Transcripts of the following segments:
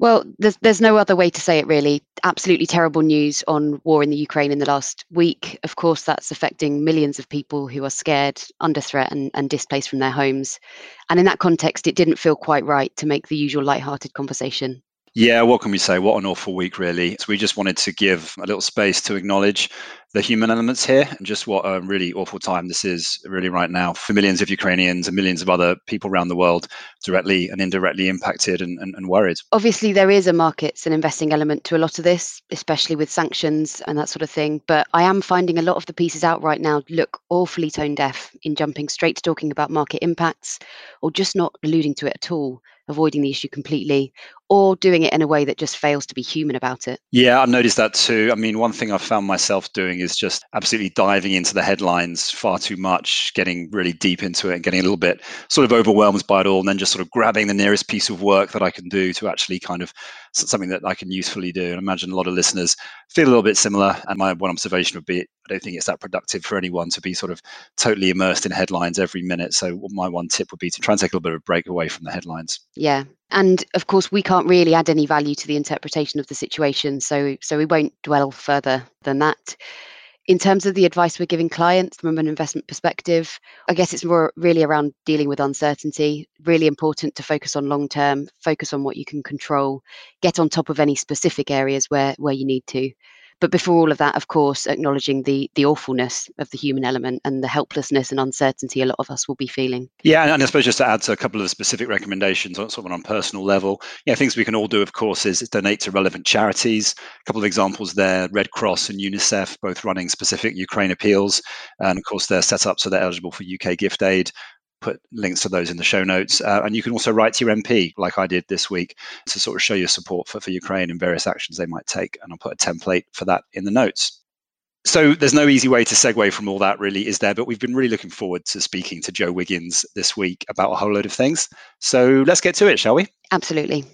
Well, there's, there's no other way to say it, really. Absolutely terrible news on war in the Ukraine in the last week. Of course, that's affecting millions of people who are scared, under threat, and, and displaced from their homes. And in that context, it didn't feel quite right to make the usual light-hearted conversation. Yeah, what can we say? What an awful week, really. So we just wanted to give a little space to acknowledge the human elements here and just what a really awful time this is really right now for millions of Ukrainians and millions of other people around the world directly and indirectly impacted and, and, and worried. Obviously, there is a markets and investing element to a lot of this, especially with sanctions and that sort of thing. But I am finding a lot of the pieces out right now look awfully tone deaf in jumping straight to talking about market impacts or just not alluding to it at all avoiding the issue completely or doing it in a way that just fails to be human about it. Yeah, I've noticed that too. I mean, one thing I've found myself doing is just absolutely diving into the headlines far too much, getting really deep into it and getting a little bit sort of overwhelmed by it all, and then just sort of grabbing the nearest piece of work that I can do to actually kind of something that I can usefully do. And I imagine a lot of listeners feel a little bit similar. And my one observation would be I don't think it's that productive for anyone to be sort of totally immersed in headlines every minute. So my one tip would be to try and take a little bit of a break away from the headlines. Yeah. And of course we can't really add any value to the interpretation of the situation. So so we won't dwell further than that. In terms of the advice we're giving clients from an investment perspective, I guess it's more really around dealing with uncertainty. Really important to focus on long term, focus on what you can control, get on top of any specific areas where where you need to. But before all of that, of course, acknowledging the the awfulness of the human element and the helplessness and uncertainty a lot of us will be feeling. Yeah, and I suppose just to add to a couple of specific recommendations on sort of on personal level, yeah, things we can all do, of course, is donate to relevant charities. A couple of examples there: Red Cross and UNICEF, both running specific Ukraine appeals, and of course they're set up so they're eligible for UK gift aid put links to those in the show notes. Uh, and you can also write to your MP, like I did this week, to sort of show your support for, for Ukraine and various actions they might take. And I'll put a template for that in the notes. So there's no easy way to segue from all that, really, is there? But we've been really looking forward to speaking to Joe Wiggins this week about a whole load of things. So let's get to it, shall we? Absolutely.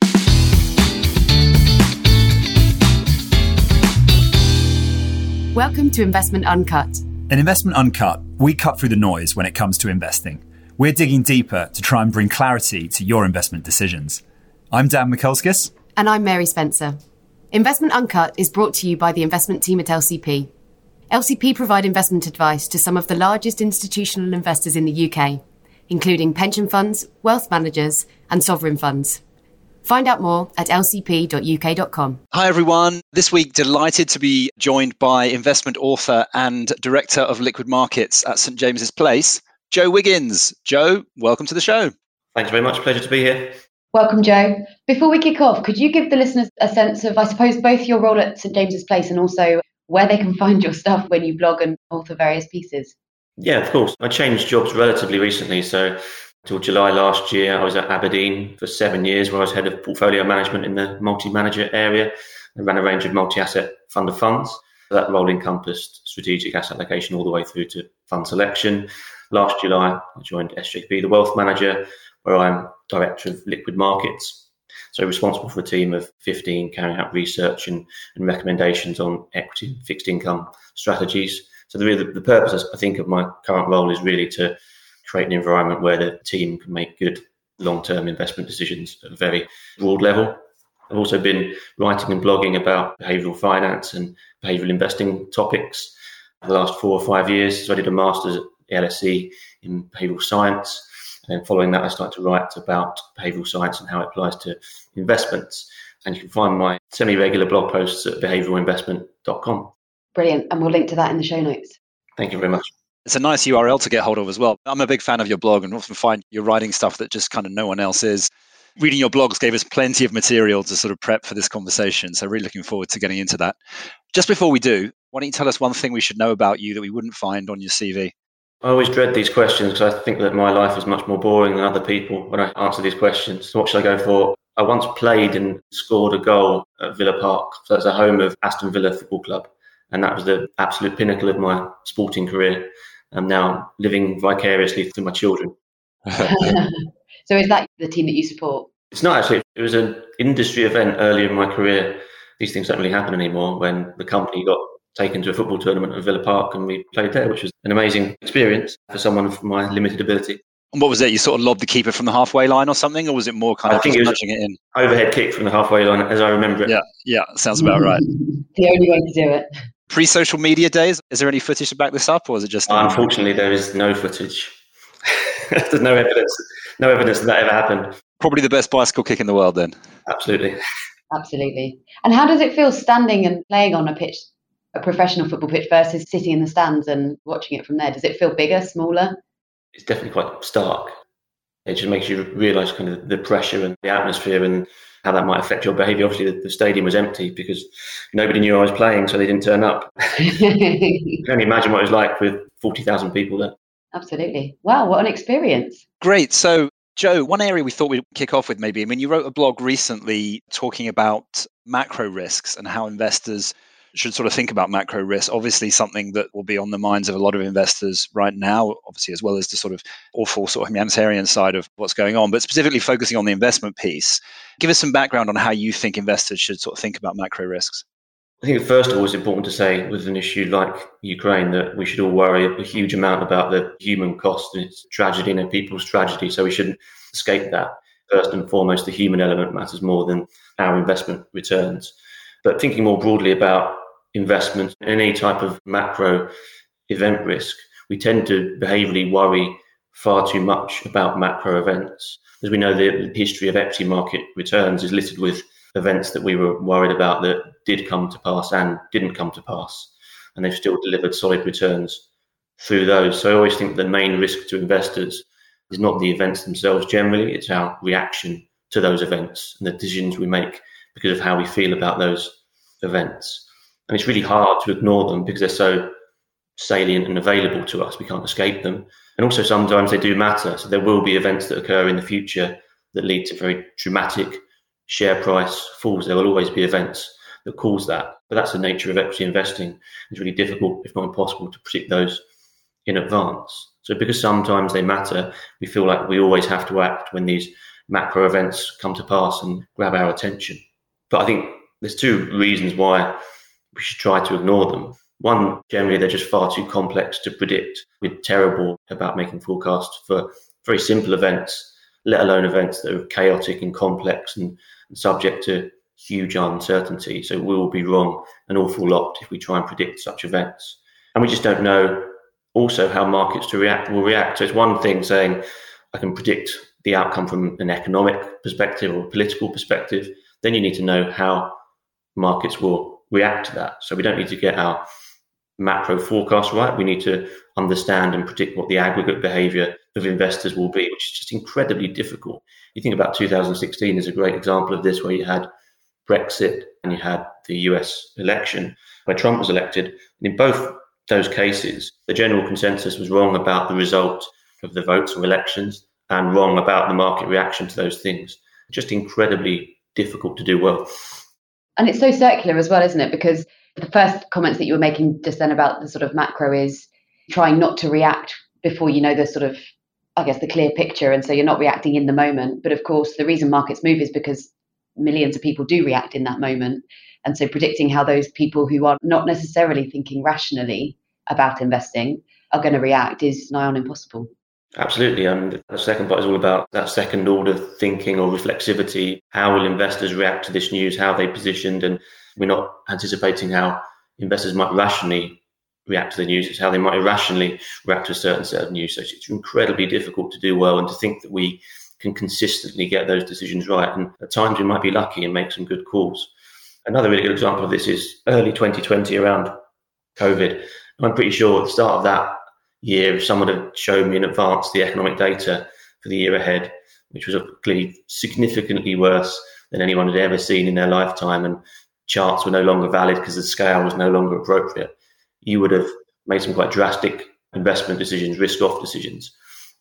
Welcome to Investment Uncut. In Investment Uncut, we cut through the noise when it comes to investing we're digging deeper to try and bring clarity to your investment decisions. I'm Dan Mikulskis. And I'm Mary Spencer. Investment Uncut is brought to you by the investment team at LCP. LCP provide investment advice to some of the largest institutional investors in the UK, including pension funds, wealth managers, and sovereign funds. Find out more at lcp.uk.com. Hi, everyone. This week, delighted to be joined by investment author and director of liquid markets at St. James's Place, Joe Wiggins. Joe, welcome to the show. Thanks very much. Pleasure to be here. Welcome, Joe. Before we kick off, could you give the listeners a sense of, I suppose, both your role at St James's Place and also where they can find your stuff when you blog and author various pieces? Yeah, of course. I changed jobs relatively recently. So, until July last year, I was at Aberdeen for seven years, where I was head of portfolio management in the multi manager area. I ran a range of multi asset fund of funds. That role encompassed strategic asset allocation all the way through to fund selection, Last July, I joined SJP, the wealth manager, where I'm director of liquid markets. So responsible for a team of 15 carrying out research and, and recommendations on equity and fixed income strategies. So the, the, purpose, I think, of my current role is really to create an environment where the team can make good long-term investment decisions at a very broad level. I've also been writing and blogging about behavioural finance and behavioural investing topics for the last four or five years. So I did a master's LSE in behavioural science. And then following that, I started to write about behavioural science and how it applies to investments. And you can find my semi regular blog posts at behaviouralinvestment.com. Brilliant. And we'll link to that in the show notes. Thank you very much. It's a nice URL to get hold of as well. I'm a big fan of your blog and often find you're writing stuff that just kind of no one else is. Reading your blogs gave us plenty of material to sort of prep for this conversation. So, really looking forward to getting into that. Just before we do, why don't you tell us one thing we should know about you that we wouldn't find on your CV? I always dread these questions because I think that my life is much more boring than other people when I answer these questions. So what should I go for? I once played and scored a goal at Villa Park. So that's a home of Aston Villa Football Club. And that was the absolute pinnacle of my sporting career. I'm now living vicariously through my children. so is that the team that you support? It's not actually. It was an industry event earlier in my career. These things don't really happen anymore when the company got taken to a football tournament at Villa Park and we played there, which was an amazing experience for someone of my limited ability. And what was it? You sort of lobbed the keeper from the halfway line or something, or was it more kind I of think just it was- nudging it in? Overhead kick from the halfway line, as I remember it. Yeah, yeah, sounds about right. the only way to do it. Pre-social media days, is there any footage to back this up, or is it just? Unfortunately, there is no footage. There's no evidence. No evidence that that ever happened. Probably the best bicycle kick in the world, then. Absolutely. Absolutely. And how does it feel standing and playing on a pitch, a professional football pitch, versus sitting in the stands and watching it from there? Does it feel bigger, smaller? It's definitely quite stark. It just makes you realise kind of the pressure and the atmosphere and how that might affect your behaviour. Obviously, the, the stadium was empty because nobody knew I was playing, so they didn't turn up. You can only imagine what it was like with 40,000 people there. Absolutely. Wow, what an experience. Great. So, Joe, one area we thought we'd kick off with maybe, I mean, you wrote a blog recently talking about macro risks and how investors should sort of think about macro risks. Obviously, something that will be on the minds of a lot of investors right now, obviously, as well as the sort of awful sort of humanitarian side of what's going on, but specifically focusing on the investment piece. Give us some background on how you think investors should sort of think about macro risks. I think first of all, it's important to say with an issue like Ukraine that we should all worry a huge amount about the human cost and its tragedy and people's tragedy. So we shouldn't escape that. First and foremost, the human element matters more than our investment returns. But thinking more broadly about investment, any type of macro event risk, we tend to behaviorally worry far too much about macro events. As we know, the history of equity market returns is littered with events that we were worried about that did come to pass and didn't come to pass. And they've still delivered solid returns through those. So I always think the main risk to investors is not the events themselves generally, it's our reaction to those events and the decisions we make because of how we feel about those events. And it's really hard to ignore them because they're so salient and available to us. We can't escape them. And also sometimes they do matter. So there will be events that occur in the future that lead to very dramatic share price falls. There will always be events that cause that. But that's the nature of equity investing. It's really difficult, if not impossible, to predict those in advance. So because sometimes they matter, we feel like we always have to act when these macro events come to pass and grab our attention. But I think there's two reasons why we should try to ignore them. One, generally, they're just far too complex to predict. We're terrible about making forecasts for very simple events, let alone events that are chaotic and complex and, and subject to huge uncertainty. So we will be wrong an awful lot if we try and predict such events. And we just don't know also how markets to react will react. So it's one thing saying I can predict the outcome from an economic perspective or political perspective. Then you need to know how markets will react to that. So we don't need to get our macro forecast right. We need to understand and predict what the aggregate behavior of investors will be, which is just incredibly difficult. You think about 2016 is a great example of this, where you had Brexit and you had the US election where Trump was elected. And in both those cases, the general consensus was wrong about the result of the votes or elections and wrong about the market reaction to those things. Just incredibly difficult to do well. And it's so circular as well, isn't it? Because the first comments that you were making just then about the sort of macro is trying not to react before you know the sort of, I guess, the clear picture. And so you're not reacting in the moment. But of course, the reason markets move is because millions of people do react in that moment. And so predicting how those people who are not necessarily thinking rationally about investing are going to react is nigh on impossible. Absolutely. And the second part is all about that second order thinking or reflexivity. How will investors react to this news? How are they positioned? And we're not anticipating how investors might rationally react to the news. It's how they might irrationally react to a certain set of news. So it's incredibly difficult to do well and to think that we can consistently get those decisions right. And at times we might be lucky and make some good calls. Another really good example of this is early 2020 around COVID. I'm pretty sure at the start of that year, if someone had shown me in advance the economic data for the year ahead, which was clearly significantly worse than anyone had ever seen in their lifetime, and charts were no longer valid because the scale was no longer appropriate, you would have made some quite drastic investment decisions, risk off decisions,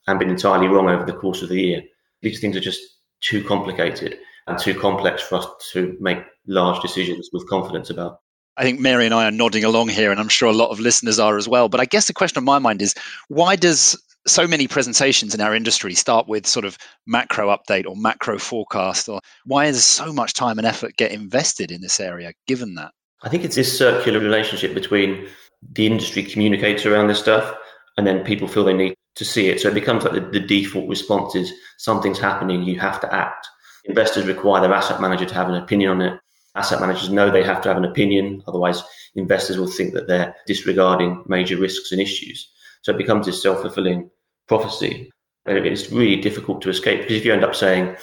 and been entirely wrong over the course of the year. These things are just too complicated and too complex for us to make large decisions with confidence about. I think Mary and I are nodding along here, and I'm sure a lot of listeners are as well. But I guess the question on my mind is why does so many presentations in our industry start with sort of macro update or macro forecast? Or why is so much time and effort get invested in this area given that? I think it's this circular relationship between the industry communicates around this stuff and then people feel they need to see it. So it becomes like the, the default response is something's happening, you have to act. Investors require their asset manager to have an opinion on it. Asset managers know they have to have an opinion, otherwise, investors will think that they're disregarding major risks and issues. So it becomes this self fulfilling prophecy. And it's really difficult to escape because if you end up saying,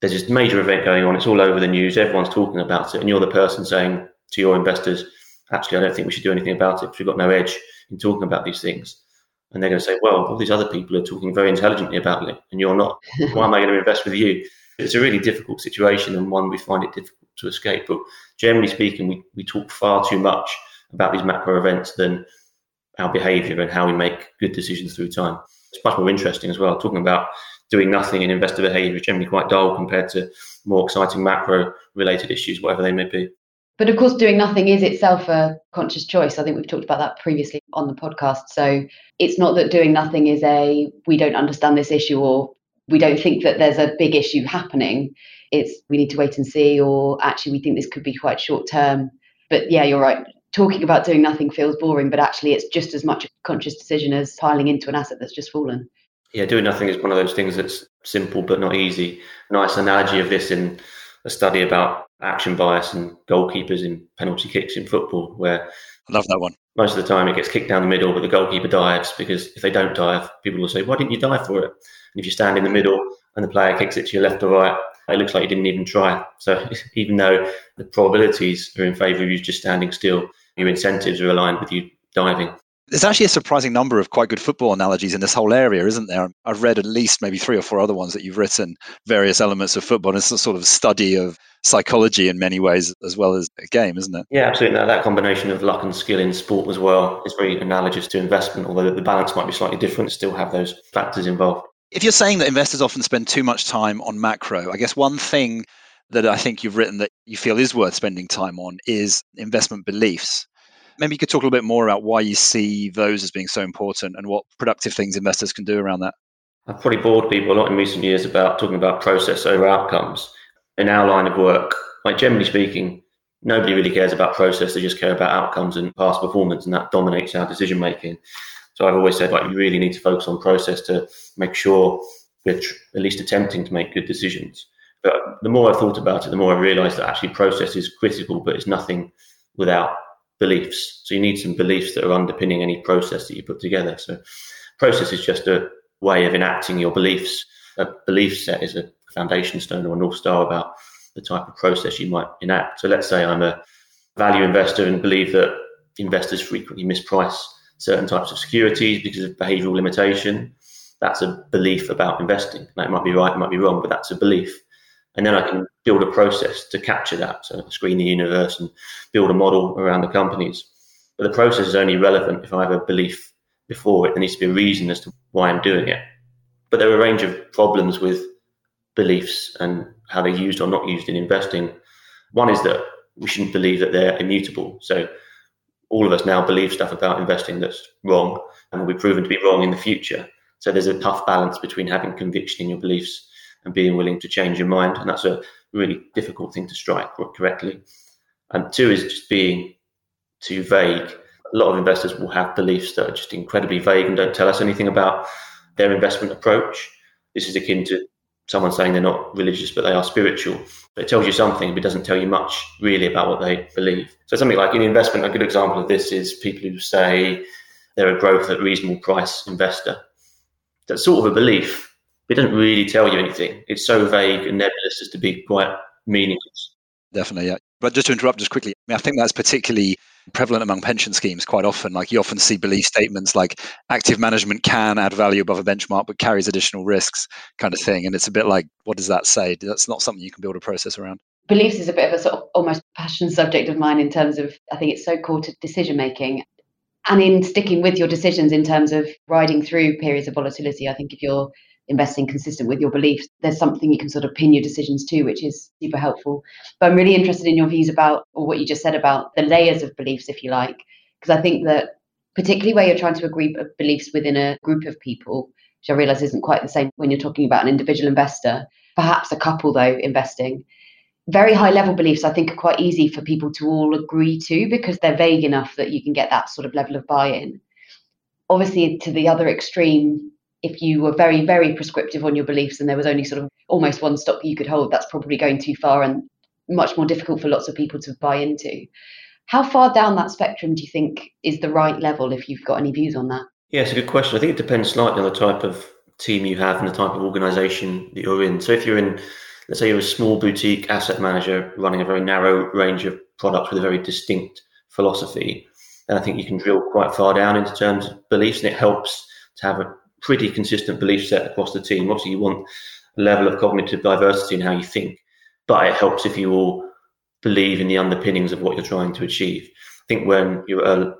there's this major event going on, it's all over the news, everyone's talking about it, and you're the person saying to your investors, actually, I don't think we should do anything about it because we've got no edge in talking about these things. And they're going to say, well, all these other people are talking very intelligently about it, and you're not. Why am I going to invest with you? It's a really difficult situation and one we find it difficult to escape. But generally speaking, we, we talk far too much about these macro events than our behavior and how we make good decisions through time. It's much more interesting as well. Talking about doing nothing in investor behavior is generally quite dull compared to more exciting macro related issues, whatever they may be. But of course, doing nothing is itself a conscious choice. I think we've talked about that previously on the podcast. So it's not that doing nothing is a we don't understand this issue or we don't think that there's a big issue happening. It's we need to wait and see, or actually we think this could be quite short term. But yeah, you're right. Talking about doing nothing feels boring, but actually it's just as much a conscious decision as piling into an asset that's just fallen. Yeah, doing nothing is one of those things that's simple but not easy. Nice analogy of this in a study about action bias and goalkeepers in penalty kicks in football, where I love that one. Most of the time, it gets kicked down the middle, but the goalkeeper dives because if they don't dive, people will say, "Why didn't you dive for it?" And if you stand in the middle and the player kicks it to your left or right, it looks like you didn't even try. So even though the probabilities are in favour of you just standing still, your incentives are aligned with you diving. There's actually a surprising number of quite good football analogies in this whole area, isn't there? I've read at least maybe three or four other ones that you've written, various elements of football. And it's a sort of study of psychology in many ways as well as a game, isn't it? Yeah, absolutely. That, that combination of luck and skill in sport as well is very analogous to investment, although the balance might be slightly different, still have those factors involved. If you're saying that investors often spend too much time on macro, I guess one thing that I think you've written that you feel is worth spending time on is investment beliefs. Maybe you could talk a little bit more about why you see those as being so important and what productive things investors can do around that. I've probably bored people a lot in recent years about talking about process over outcomes. In our line of work, like generally speaking, nobody really cares about process. They just care about outcomes and past performance, and that dominates our decision making. So I've always said, like, you really need to focus on process to make sure we're tr- at least attempting to make good decisions. But the more I've thought about it, the more I realised that actually process is critical, but it's nothing without beliefs. So you need some beliefs that are underpinning any process that you put together. So process is just a way of enacting your beliefs. A belief set is a foundation stone or north star about the type of process you might enact. So let's say I'm a value investor and believe that investors frequently misprice certain types of securities because of behavioral limitation. That's a belief about investing. That might be right, it might be wrong, but that's a belief. And then I can build a process to capture that. So screen the universe and build a model around the companies. But the process is only relevant if I have a belief before it. There needs to be a reason as to why I'm doing it. But there are a range of problems with beliefs and how they're used or not used in investing. One is that we shouldn't believe that they're immutable. So all of us now believe stuff about investing that's wrong and will be proven to be wrong in the future. So there's a tough balance between having conviction in your beliefs and being willing to change your mind. And that's a really difficult thing to strike correctly. And two is just being too vague. A lot of investors will have beliefs that are just incredibly vague and don't tell us anything about their investment approach. This is akin to someone saying they're not religious but they are spiritual. But it tells you something, but it doesn't tell you much really about what they believe. So something like in investment, a good example of this is people who say they're a growth at reasonable price investor. That's sort of a belief, it doesn't really tell you anything. It's so vague and nebulous as to be quite meaningless. Definitely, yeah. But just to interrupt just quickly, I, mean, I think that's particularly prevalent among pension schemes quite often. Like you often see belief statements like active management can add value above a benchmark but carries additional risks kind of thing. And it's a bit like, what does that say? That's not something you can build a process around. Beliefs is a bit of a sort of almost passion subject of mine in terms of I think it's so core to decision making. And in sticking with your decisions in terms of riding through periods of volatility, I think if you're investing consistent with your beliefs, there's something you can sort of pin your decisions to, which is super helpful. But I'm really interested in your views about, or what you just said about the layers of beliefs, if you like, because I think that particularly where you're trying to agree beliefs within a group of people, which I realize isn't quite the same when you're talking about an individual investor, perhaps a couple though investing. Very high level beliefs, I think, are quite easy for people to all agree to because they're vague enough that you can get that sort of level of buy in Obviously, to the other extreme, if you were very, very prescriptive on your beliefs and there was only sort of almost one stock you could hold, that's probably going too far and much more difficult for lots of people to buy into. How far down that spectrum do you think is the right level if you've got any views on that? Yeah, it's a good question. I think it depends slightly on the type of team you have and the type of organization that you're in. So if you're in, let's say you're a small boutique asset manager running a very narrow range of products with a very distinct philosophy, then I think you can drill quite far down into terms of beliefs and it helps to have a pretty consistent belief set across the team. Obviously, you want a level of cognitive diversity in how you think, but it helps if you all believe in the underpinnings of what you're trying to achieve. I think when you're a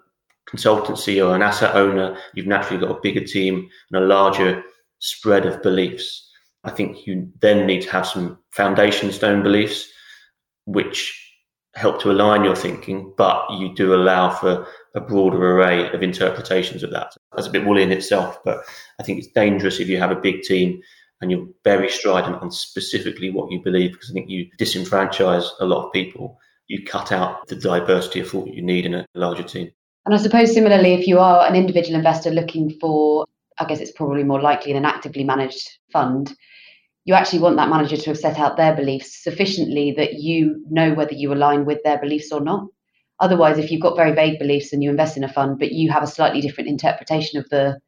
consultancy or an asset owner, you've naturally got a bigger team and a larger spread of beliefs. I think you then need to have some foundation stone beliefs, which help to align your thinking, but you do allow for a broader array of interpretations of that. That's a bit woolly in itself, but I think it's dangerous if you have a big team and you're very strident on specifically what you believe, because I think you disenfranchise a lot of people. You cut out the diversity of thought you need in a larger team. And I suppose similarly, if you are an individual investor looking for, I guess it's probably more likely in an actively managed fund, you actually want that manager to have set out their beliefs sufficiently that you know whether you align with their beliefs or not. Otherwise, if you've got very vague beliefs and you invest in a fund, but you have a slightly different interpretation of the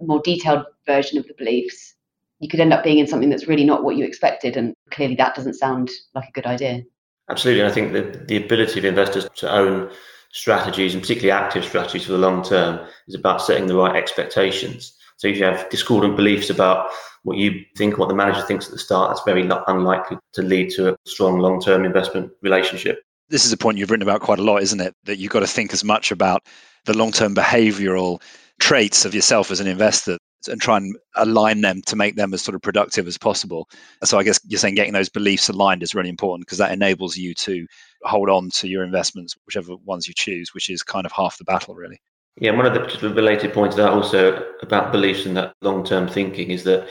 more detailed version of the beliefs, you could end up being in something that's really not what you expected. And clearly, that doesn't sound like a good idea. Absolutely. And I think that the ability of investors to own strategies and particularly active strategies for the long term is about setting the right expectations. So if you have discordant beliefs about what you think, what the manager thinks at the start, that's very unlikely to lead to a strong long term investment relationship. This is a point you've written about quite a lot, isn't it? That you've got to think as much about the long term behavioral traits of yourself as an investor and try and align them to make them as sort of productive as possible. So I guess you're saying getting those beliefs aligned is really important because that enables you to hold on to your investments, whichever ones you choose, which is kind of half the battle, really. Yeah, one of the related points that also about beliefs and that long term thinking is that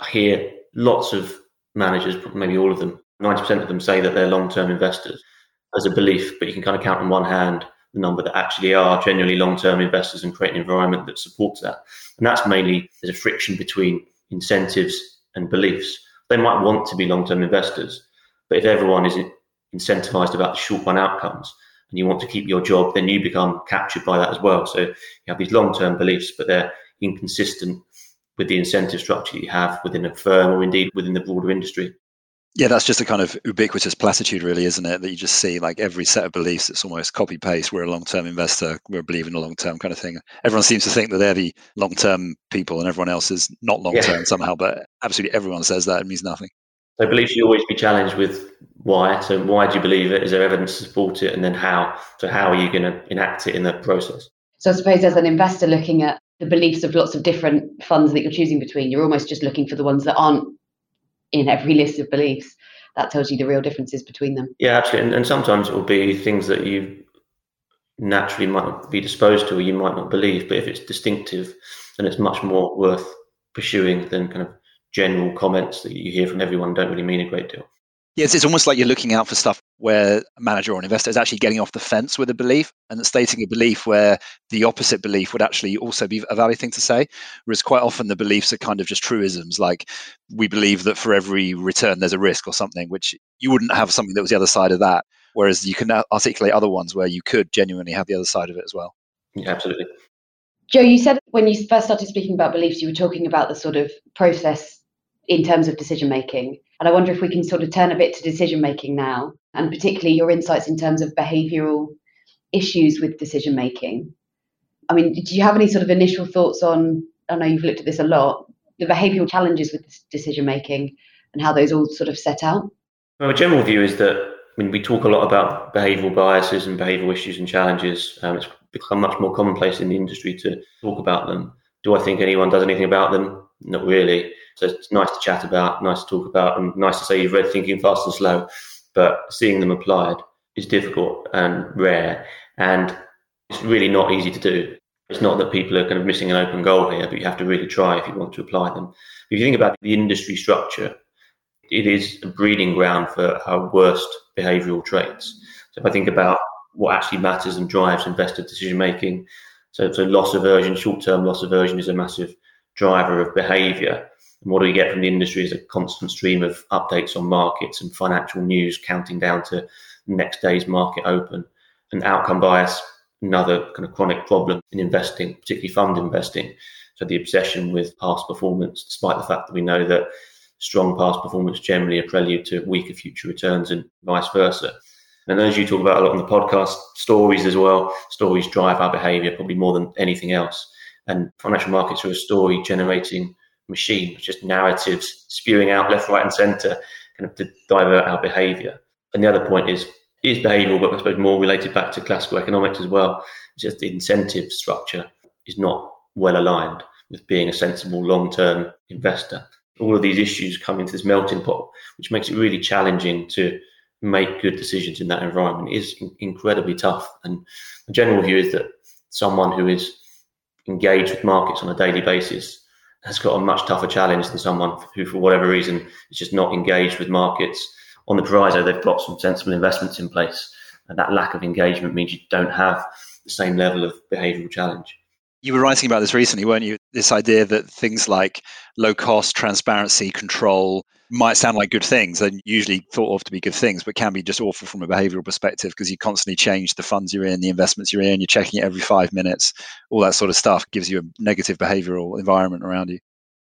I hear lots of managers, maybe all of them, 90% of them say that they're long term investors as a belief, but you can kind of count on one hand the number that actually are genuinely long term investors and create an environment that supports that. And that's mainly there's a friction between incentives and beliefs. They might want to be long term investors, but if everyone is incentivized about the short run outcomes, and you want to keep your job, then you become captured by that as well. So you have these long term beliefs, but they're inconsistent with the incentive structure you have within a firm or indeed within the broader industry. Yeah, that's just a kind of ubiquitous platitude, really, isn't it? That you just see like every set of beliefs, it's almost copy paste. We're a long term investor, we're a believer in a long term kind of thing. Everyone seems to think that they're the long term people and everyone else is not long term yeah. somehow, but absolutely everyone says that. It means nothing. So beliefs should always be challenged with why. So why do you believe it? Is there evidence to support it? And then how? So how are you going to enact it in the process? So I suppose as an investor looking at the beliefs of lots of different funds that you're choosing between, you're almost just looking for the ones that aren't in every list of beliefs. That tells you the real differences between them. Yeah, absolutely. And, and sometimes it will be things that you naturally might not be disposed to or you might not believe. But if it's distinctive, then it's much more worth pursuing than kind of general comments that you hear from everyone don't really mean a great deal. Yes, it's almost like you're looking out for stuff where a manager or an investor is actually getting off the fence with a belief and stating a belief where the opposite belief would actually also be a valid thing to say. Whereas quite often the beliefs are kind of just truisms, like we believe that for every return there's a risk or something, which you wouldn't have something that was the other side of that. Whereas you can articulate other ones where you could genuinely have the other side of it as well. Yeah, absolutely. Joe, you said when you first started speaking about beliefs, you were talking about the sort of process in terms of decision making. And I wonder if we can sort of turn a bit to decision making now, and particularly your insights in terms of behavioral issues with decision making. I mean, do you have any sort of initial thoughts on? I know you've looked at this a lot, the behavioral challenges with decision making and how those all sort of set out. Well, a general view is that I mean, we talk a lot about behavioural biases and behavioural issues and challenges. Um, it's become much more commonplace in the industry to talk about them. Do I think anyone does anything about them? Not really. So it's nice to chat about, nice to talk about, and nice to say you've read Thinking Fast and Slow. But seeing them applied is difficult and rare, and it's really not easy to do. It's not that people are kind of missing an open goal here, but you have to really try if you want to apply them. If you think about the industry structure, it is a breeding ground for our worst behavioural traits. So if I think about what actually matters and drives investor decision making, So, so loss aversion, short-term loss aversion is a massive driver of behaviour. And what do we get from the industry is a constant stream of updates on markets and financial news counting down to next day's market open. And outcome bias, another kind of chronic problem in investing, particularly fund investing. So the obsession with past performance, despite the fact that we know that strong past performance generally a prelude to weaker future returns and vice versa. And as you talk about a lot on the podcast, stories as well. Stories drive our behavior probably more than anything else. And financial markets are a story generating machine, just narratives spewing out left, right, and centre, kind of to divert our behaviour. And the other point is is behavioural, but I suppose more related back to classical economics as well. It's Just the incentive structure is not well aligned with being a sensible long term investor. All of these issues come into this melting pot, which makes it really challenging to make good decisions in that environment. It is incredibly tough. And the general view is that someone who is engaged with markets on a daily basis has got a much tougher challenge than someone who, for whatever reason, is just not engaged with markets. On the proviso, they've got some sensible investments in place, and that lack of engagement means you don't have the same level of behavioural challenge. You were writing about this recently, weren't you? This idea that things like low cost, transparency, control might sound like good things and usually thought of to be good things, but can be just awful from a behavioral perspective because you constantly change the funds you're in, the investments you're in, you're checking it every five minutes, all that sort of stuff gives you a negative behavioral environment around you.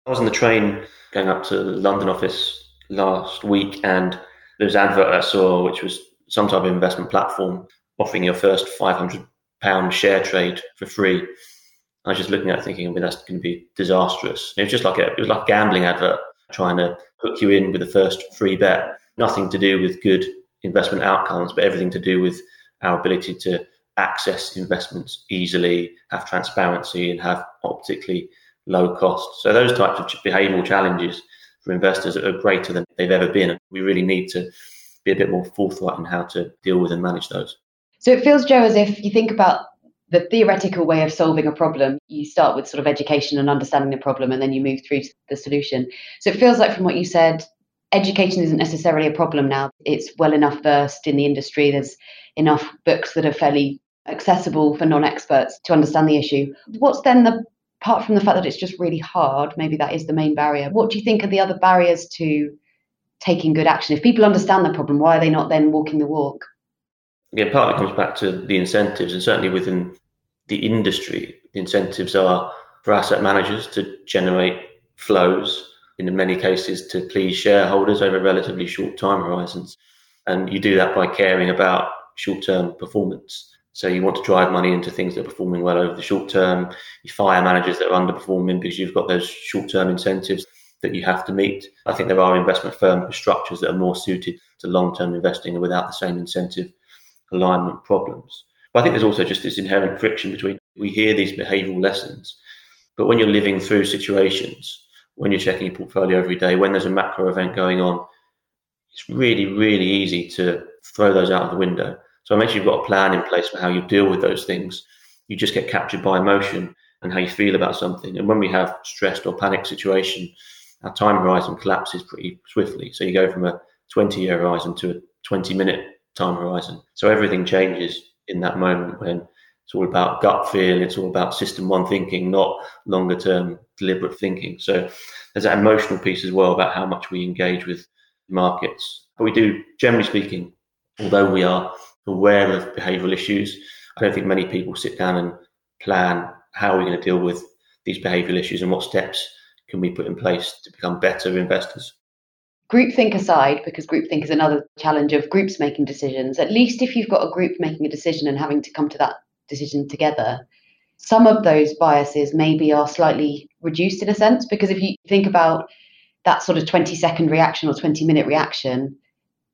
I was on the train going up to the London office last week and there was an advert I saw, which was some type of investment platform offering your first £500 share trade for free. I was just looking at it thinking, I mean, that's going to be disastrous. It was just like a, it was like a gambling advert trying to hook you in with the first free bet. Nothing to do with good investment outcomes, but everything to do with our ability to access investments easily, have transparency, and have optically low cost. So those types of behavioural challenges for investors are greater than they've ever been. We really need to be a bit more forthright in how to deal with and manage those. So it feels, Joe, as if you think about the theoretical way of solving a problem, you start with sort of education and understanding the problem, and then you move through to the solution. So it feels like, from what you said, education isn't necessarily a problem now. It's well enough versed in the industry. There's enough books that are fairly accessible for non experts to understand the issue. What's then the apart from the fact that it's just really hard, maybe that is the main barrier. What do you think are the other barriers to taking good action? If people understand the problem, why are they not then walking the walk? Again, partly comes back to the incentives, and certainly within the industry, the incentives are for asset managers to generate flows, in many cases to please shareholders over relatively short time horizons. And you do that by caring about short term performance. So you want to drive money into things that are performing well over the short term. You fire managers that are underperforming because you've got those short term incentives that you have to meet. I think there are investment firm structures that are more suited to long term investing without the same incentive alignment problems. But I think there's also just this inherent friction between we hear these behavioral lessons, but when you're living through situations, when you're checking your portfolio every day, when there's a macro event going on, it's really, really easy to throw those out of the window. So unless you've got a plan in place for how you deal with those things, you just get captured by emotion and how you feel about something. And when we have stressed or panic situation, our time horizon collapses pretty swiftly. So you go from a 20 year horizon to a 20 minute time horizon. So everything changes in that moment when it's all about gut feel, it's all about system one thinking, not longer term deliberate thinking. So there's that emotional piece as well about how much we engage with markets. But we do, generally speaking, although we are aware of behavioural issues, I don't think many people sit down and plan how are we're going to deal with these behavioural issues and what steps can we put in place to become better investors. Groupthink aside, because groupthink is another challenge of groups making decisions, at least if you've got a group making a decision and having to come to that decision together, some of those biases maybe are slightly reduced in a sense. Because if you think about that sort of 20 second reaction or 20 minute reaction,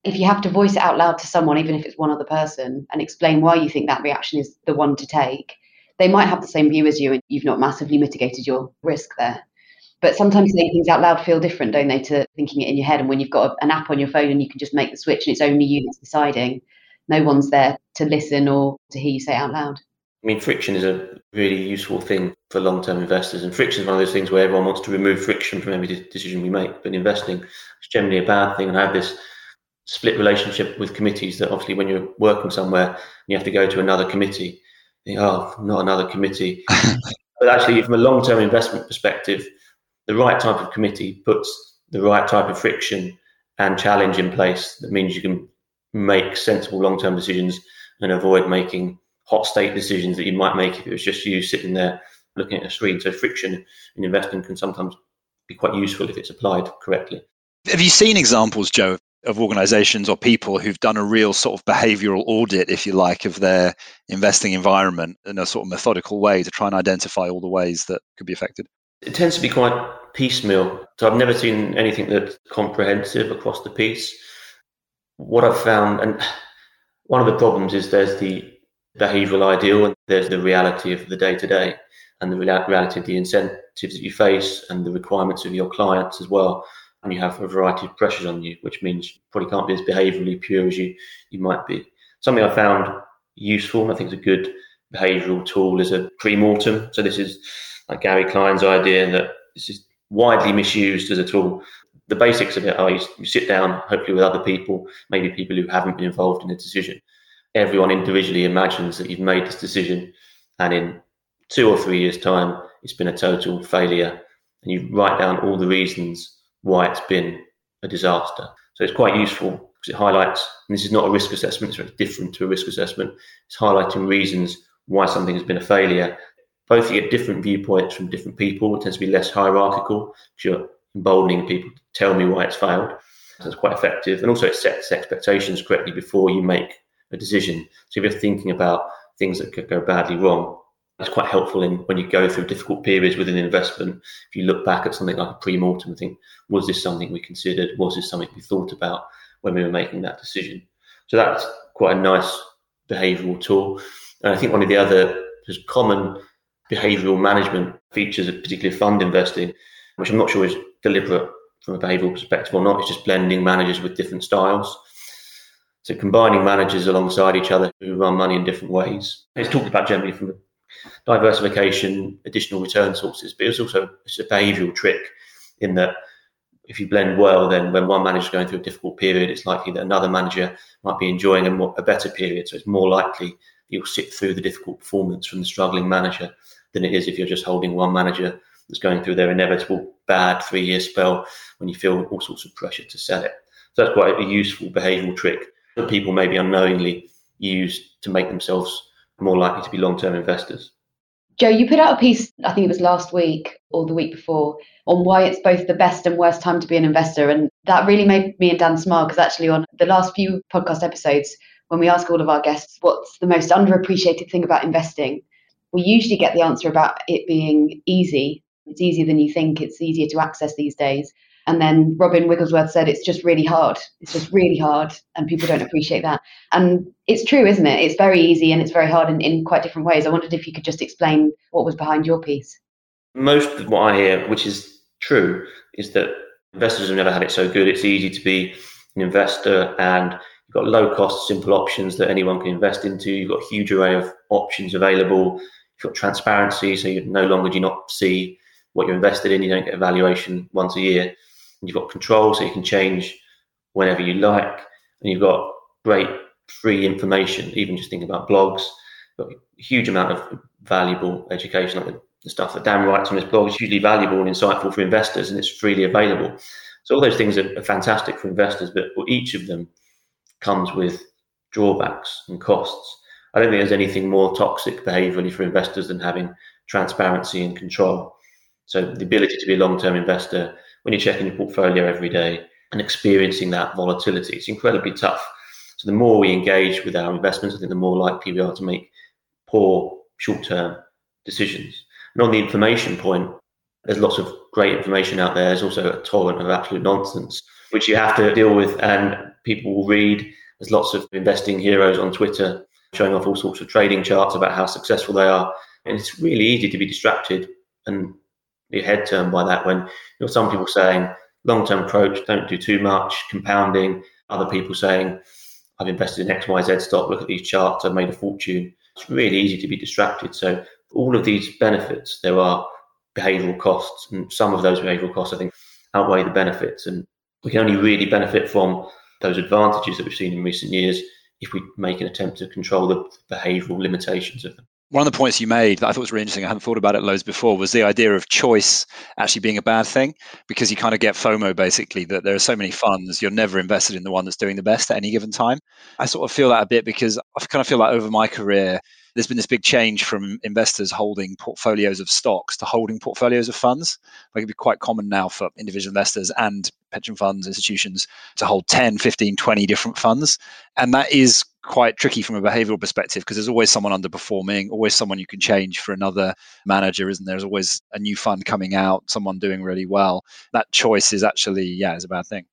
if you have to voice it out loud to someone, even if it's one other person, and explain why you think that reaction is the one to take, they might have the same view as you and you've not massively mitigated your risk there. But sometimes saying things out loud feel different, don't they, to thinking it in your head. And when you've got an app on your phone and you can just make the switch and it's only you that's deciding, no one's there to listen or to hear you say out loud. I mean, friction is a really useful thing for long term investors. And friction is one of those things where everyone wants to remove friction from every decision we make. But investing is generally a bad thing. And I have this split relationship with committees that obviously when you're working somewhere and you have to go to another committee, think, oh, not another committee. but actually, from a long term investment perspective, the right type of committee puts the right type of friction and challenge in place that means you can make sensible long term decisions and avoid making hot state decisions that you might make if it was just you sitting there looking at a screen. So friction in investing can sometimes be quite useful if it's applied correctly. Have you seen examples, Joe, of organizations or people who've done a real sort of behavioral audit, if you like, of their investing environment in a sort of methodical way to try and identify all the ways that could be affected? It tends to be quite piecemeal. So I've never seen anything that's comprehensive across the piece. What I've found, and one of the problems is there's the behavioral ideal and there's the reality of the day to day and the reality of the incentives that you face and the requirements of your clients as well. And you have a variety of pressures on you, which means you probably can't be as behaviorally pure as you, you might be. Something I found useful and I think is a good behavioral tool is a pre-mortem. So this is like Gary Klein's idea that this is widely misused as a tool. The basics of it are you, you sit down, hopefully with other people, maybe people who haven't been involved in the decision. Everyone individually imagines that you've made this decision, and in two or three years' time, it's been a total failure. And you write down all the reasons why it's been a disaster. So it's quite useful because it highlights, and this is not a risk assessment, it's very different to a risk assessment. It's highlighting reasons why something has been a failure. Both you get different viewpoints from different people. It tends to be less hierarchical because you're emboldening people to tell me why it's failed. So it's quite effective. And also it sets expectations correctly before you make a decision. So if you're thinking about things that could go badly wrong, it's quite helpful in when you go through difficult periods within an investment. If you look back at something like a pre-mortem and think, was this something we considered? Was this something we thought about when we were making that decision? So that's quite a nice behavioural tool. And I think one of the other just common behavioural management features, of particularly fund investing, which I'm not sure is deliberate from a behavioural perspective or not, It's just blending managers with different styles. So combining managers alongside each other who run money in different ways. It's talked about generally from diversification, additional return sources, but it's also it's a behavioural trick in that if you blend well, then when one manager is going through a difficult period, it's likely that another manager might be enjoying a, more, a better period. So it's more likely you'll sit through the difficult performance from the struggling manager than it is if you're just holding one manager that's going through their inevitable bad three year spell when you feel all sorts of pressure to sell it. So that's quite a useful behavioural trick that people maybe unknowingly use to make themselves more likely to be long term investors. Joe, you put out a piece, I think it was last week or the week before, on why it's both the best and worst time to be an investor. And that really made me and Dan smile because actually, on the last few podcast episodes, when we ask all of our guests what's the most underappreciated thing about investing, we usually get the answer about it being easy. It's easier than you think, it's easier to access these days. And then Robin Wigglesworth said it's just really hard. It's just really hard, and people don't appreciate that. And it's true, isn't it? It's very easy and it's very hard in, in quite different ways. I wondered if you could just explain what was behind your piece. Most of what I hear, which is true, is that investors have never had it so good. It's easy to be an investor and you've got low cost, simple options that anyone can invest into. You've got a huge array of options available. You've got transparency, so you no longer do you not see what you're invested in. You don't get a valuation once a year. You've got control, so you can change whenever you like, and you've got great free information. Even just thinking about blogs, got a huge amount of valuable education. Like the, stuff that Dan writes on his blog is hugely valuable and insightful for investors, and it's freely available. So all those things are fantastic for investors, but for each of them comes with drawbacks and costs. I don't think there's anything more toxic behaviorally for investors than having transparency and control. So the ability to be a long-term investor when you're checking your portfolio every day and experiencing that volatility. It's incredibly tough. So the more we engage with our investments, I think the more likely we are to make poor short-term decisions. And on the information point, there's lots of great information out there. There's also a torrent of absolute nonsense, which you have to deal with, and people will read. There's lots of investing heroes on Twitter showing off all sorts of trading charts about how successful they are. And it's really easy to be distracted and your head turned by that when you know some people saying long term approach, don't do too much, compounding, other people saying I've invested in XYZ stock, look at these charts, I've made a fortune. It's really easy to be distracted. So all of these benefits, there are behavioral costs, and some of those behavioral costs I think outweigh the benefits. And we can only really benefit from those advantages that we've seen in recent years if we make an attempt to control the behavioral limitations of them. one of the points you made that I thought was really interesting, I hadn't thought about it loads before, was the idea of choice actually being a bad thing because you kind of get FOMO basically that there are so many funds, you're never invested in the one that's doing the best at any given time. I sort of feel that a bit because I kind of feel like over my career, there's been this big change from investors holding portfolios of stocks to holding portfolios of funds. Like it'd be quite common now for individual investors and pension funds, institutions to hold 10, 15, 20 different funds. And that is quite tricky from a behavioral perspective because there's always someone underperforming, always someone you can change for another manager, isn't there? There's always a new fund coming out, someone doing really well. That choice is actually, yeah, is a bad thing.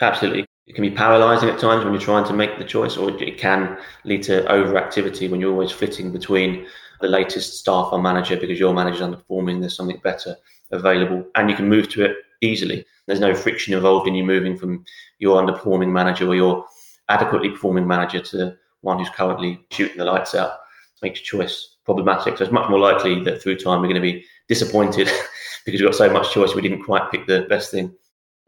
Absolutely. It can be paralyzing at times when you're trying to make the choice, or it can lead to overactivity when you're always flitting between the latest staff or manager because your manager's underperforming, there's something better available, and you can move to it easily. There's no friction involved in you moving from your underperforming manager or your adequately performing manager to one who's currently shooting the lights out. Makes choice problematic. So it's much more likely that through time we're going to be disappointed because we've got so much choice we didn't quite pick the best thing.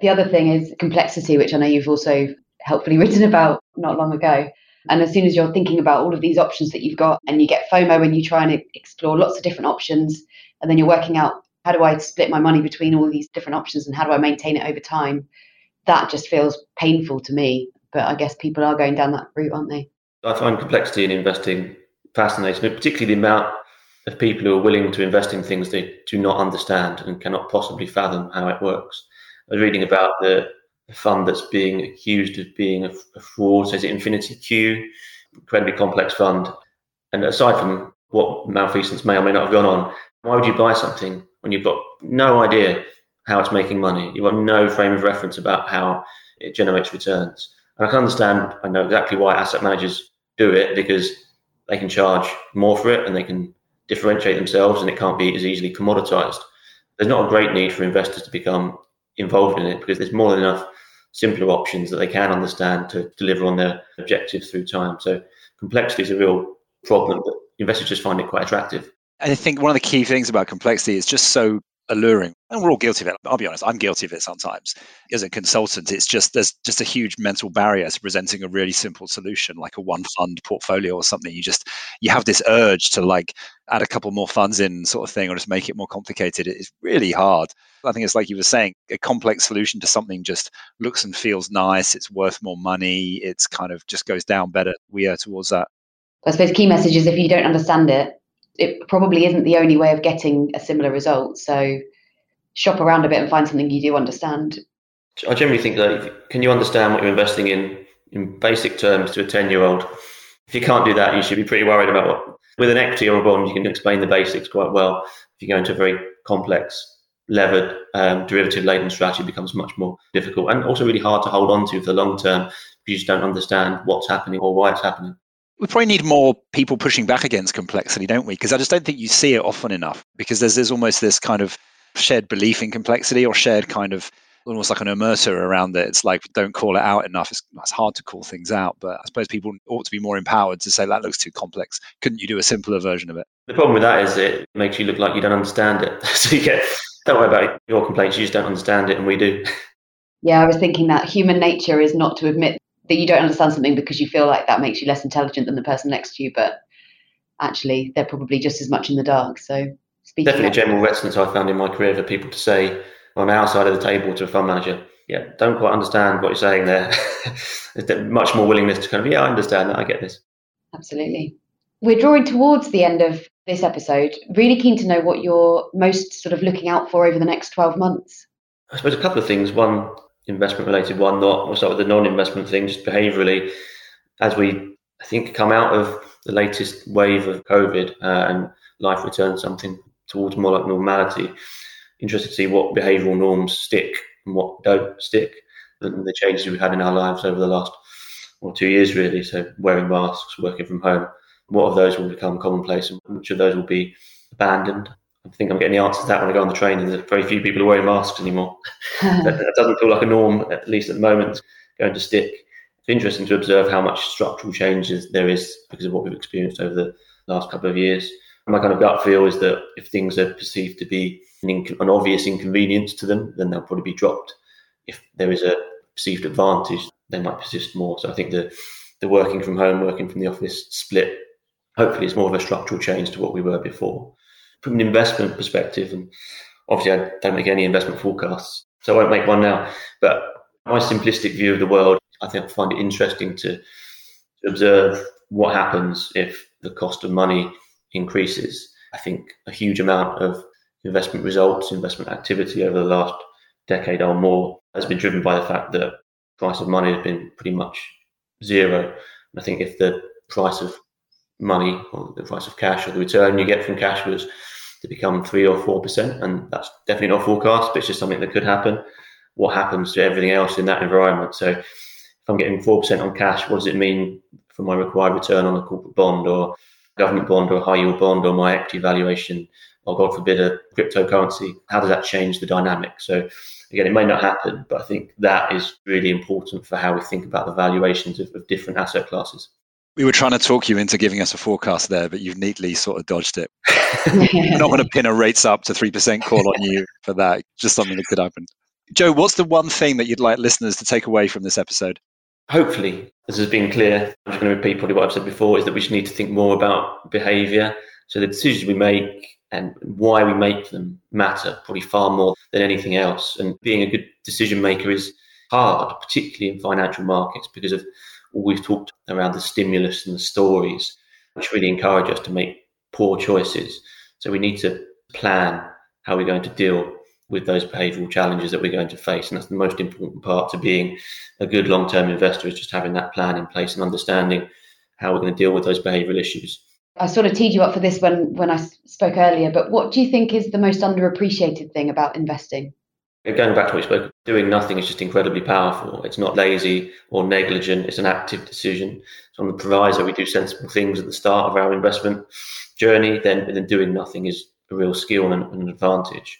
The other thing is complexity, which I know you've also helpfully written about not long ago. And as soon as you're thinking about all of these options that you've got, and you get FOMO when you try and explore lots of different options, and then you're working out how do I split my money between all these different options and how do I maintain it over time, that just feels painful to me. But I guess people are going down that route, aren't they? I find complexity in investing fascinating, particularly the amount of people who are willing to invest in things they do not understand and cannot possibly fathom how it works. I was reading about the fund that's being accused of being a, fraud. So is it Infinity Q? Incredibly complex fund. And aside from what malfeasance may or may not have gone on, why would you buy something when you've got no idea how it's making money? You've got no frame of reference about how it generates returns. And I can understand, I know exactly why asset managers do it because they can charge more for it and they can differentiate themselves and it can't be as easily commoditized. There's not a great need for investors to become involved in it because there's more than enough simpler options that they can understand to deliver on their objectives through time. So complexity is a real problem, but investors just find it quite attractive. And I think one of the key things about complexity is just so alluring. And we're all guilty of it. I'll be honest i'm guilty of it sometimes. As a consultant it's just there's just a huge mental barrier to presenting a really simple solution like a one fund portfolio or something. You just you have this urge to like add a couple more funds in sort of thing or just make it more complicated. It's really hard. I think it's like you were saying a complex solution to something just looks and feels nice. It's worth more money. It's kind of just goes down better we are towards that. I suppose key message is if you don't understand it it probably isn't the only way of getting a similar result. So shop around a bit and find something you do understand. I generally think that can you understand what you're investing in in basic terms to a 10 year old? If you can't do that, you should be pretty worried about what. With an equity or a bond, you can explain the basics quite well. If you go into a very complex, levered, um, derivative laden strategy, becomes much more difficult and also really hard to hold on to for the long term if you just don't understand what's happening or why it's happening we probably need more people pushing back against complexity, don't we? Because I just don't think you see it often enough. Because there's there's almost this kind of shared belief in complexity or shared kind of almost like an omerta around it. It's like don't call it out enough. It's, it's hard to call things out, but I suppose people ought to be more empowered to say that looks too complex. Couldn't you do a simpler version of it? The problem with that is it makes you look like you don't understand it. so you get don't worry about your complaints. You just don't understand it, and we do. Yeah, I was thinking that human nature is not to admit that you don't understand something because you feel like that makes you less intelligent than the person next to you, but actually they're probably just as much in the dark. So definitely a general reticence I found in my career for people to say on our side of the table to a fund manager, yeah, don't quite understand what you're saying there. There's much more willingness to kind of, yeah, I understand that, I get this. Absolutely. We're drawing towards the end of this episode. Really keen to know what you're most sort of looking out for over the next 12 months. I suppose a couple of things. One, investment related one, not we'll start with the non investment thing, just behaviourally. As we I think come out of the latest wave of COVID uh, and life returns something towards more like normality, interested to see what behavioural norms stick and what don't stick, and the changes we've had in our lives over the last or two years really. So wearing masks, working from home, what of those will become commonplace and which of those will be abandoned I think I'm getting the answer to that when I go on the train. There's very few people are wearing masks anymore. that, that, doesn't feel like a norm, at least at the moment, going to stick. It's interesting to observe how much structural changes there is because of what we've experienced over the last couple of years. My kind of gut feel is that if things are perceived to be an, inc- an obvious inconvenience to them, then they'll probably be dropped. If there is a perceived advantage, they might persist more. So I think the the working from home, working from the office split hopefully it's more of a structural change to what we were before. From an investment perspective, and obviously I don't make any investment forecasts, so I won't make one now. But my simplistic view of the world, I think I find it interesting to, to observe what happens if the cost of money increases. I think a huge amount of investment results, investment activity over the last decade or more has been driven by the fact that price of money has been pretty much zero. And I think if the price of money or the price of cash or the return you get from cash was to become three or four percent, and that's definitely not forecast, but it's just something that could happen. What happens to everything else in that environment? So if I'm getting four percent on cash, what does it mean for my required return on a corporate bond or government bond or a high yield bond or my equity valuation or God forbid a cryptocurrency? How does that change the dynamic? So again, it may not happen, but I think that is really important for how we think about the valuations of, of different asset classes. We were trying to talk you into giving us a forecast there, but you've neatly sort of dodged it. we're not going to pin a rates up to 3% call on you for that. Just something that could happen. Joe, what's the one thing that you'd like listeners to take away from this episode? Hopefully, this has been clear. I'm just going to repeat probably what I've said before is that we just need to think more about behavior. So the decisions we make and why we make them matter probably far more than anything else. And being a good decision maker is hard, particularly in financial markets, because of all we've talked around the stimulus and the stories, which really encourage us to make poor choices. So we need to plan how we're going to deal with those behavioral challenges that we're going to face. And that's the most important part to being a good long term investor is just having that plan in place and understanding how we're going to deal with those behavioral issues. I sort of teed you up for this when when I spoke earlier, but what do you think is the most underappreciated thing about investing? Going back to what we spoke, doing nothing is just incredibly powerful. It's not lazy or negligent. It's an active decision. So on the proviso, we do sensible things at the start of our investment journey. Then, then doing nothing is a real skill and an advantage.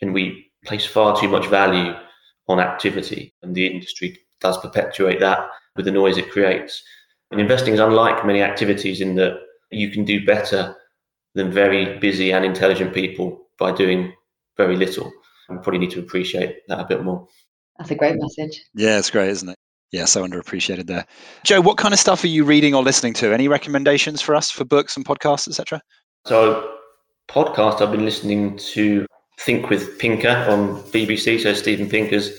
And we place far too much value on activity, and the industry does perpetuate that with the noise it creates. And investing is unlike many activities in that you can do better than very busy and intelligent people by doing very little. And probably need to appreciate that a bit more. That's a great message. Yeah, it's great, isn't it? Yeah, so underappreciated there. Joe, what kind of stuff are you reading or listening to? Any recommendations for us for books and podcasts, etc.? So, podcast I've been listening to Think with Pinker on BBC. So Steven Pinker's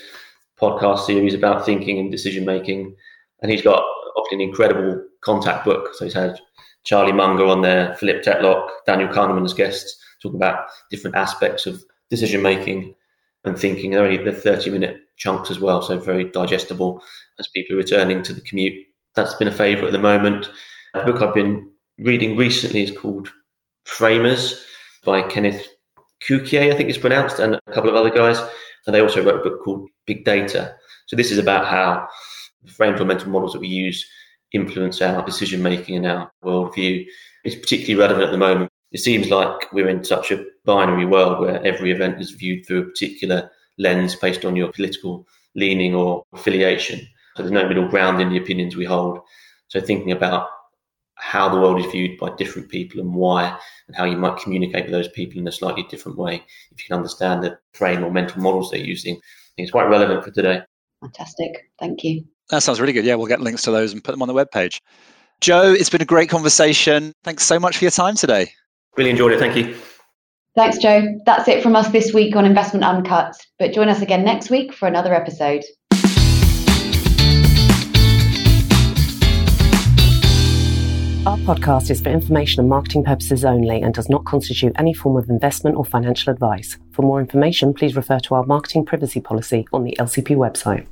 podcast series about thinking and decision making, and he's got often an incredible contact book. So he's had Charlie Munger on there, Philip Tetlock, Daniel Kahneman as guests, talking about different aspects of decision making and thinking. They're only the 30 minute chunks as well, so very digestible as people are returning to the commute. That's been a favourite at the moment. A book I've been reading recently is called Framers by Kenneth Cukier, I think it's pronounced, and a couple of other guys. And they also wrote a book called Big Data. So this is about how the frame for mental models that we use influence our decision making and our worldview. It's particularly relevant at the moment. It seems like we're in such a binary world where every event is viewed through a particular lens based on your political leaning or affiliation. So there's no middle ground in the opinions we hold. So thinking about how the world is viewed by different people and why, and how you might communicate with those people in a slightly different way, if you can understand the frame or mental models they're using, I think it's quite relevant for today. Fantastic. Thank you. That sounds really good. Yeah, we'll get links to those and put them on the webpage. Joe, it's been a great conversation. Thanks so much for your time today. Really enjoyed it. Thank you. Thanks, Joe. That's it from us this week on Investment Uncut. But join us again next week for another episode. Our podcast is for information and marketing purposes only and does not constitute any form of investment or financial advice. For more information, please refer to our marketing privacy policy on the LCP website.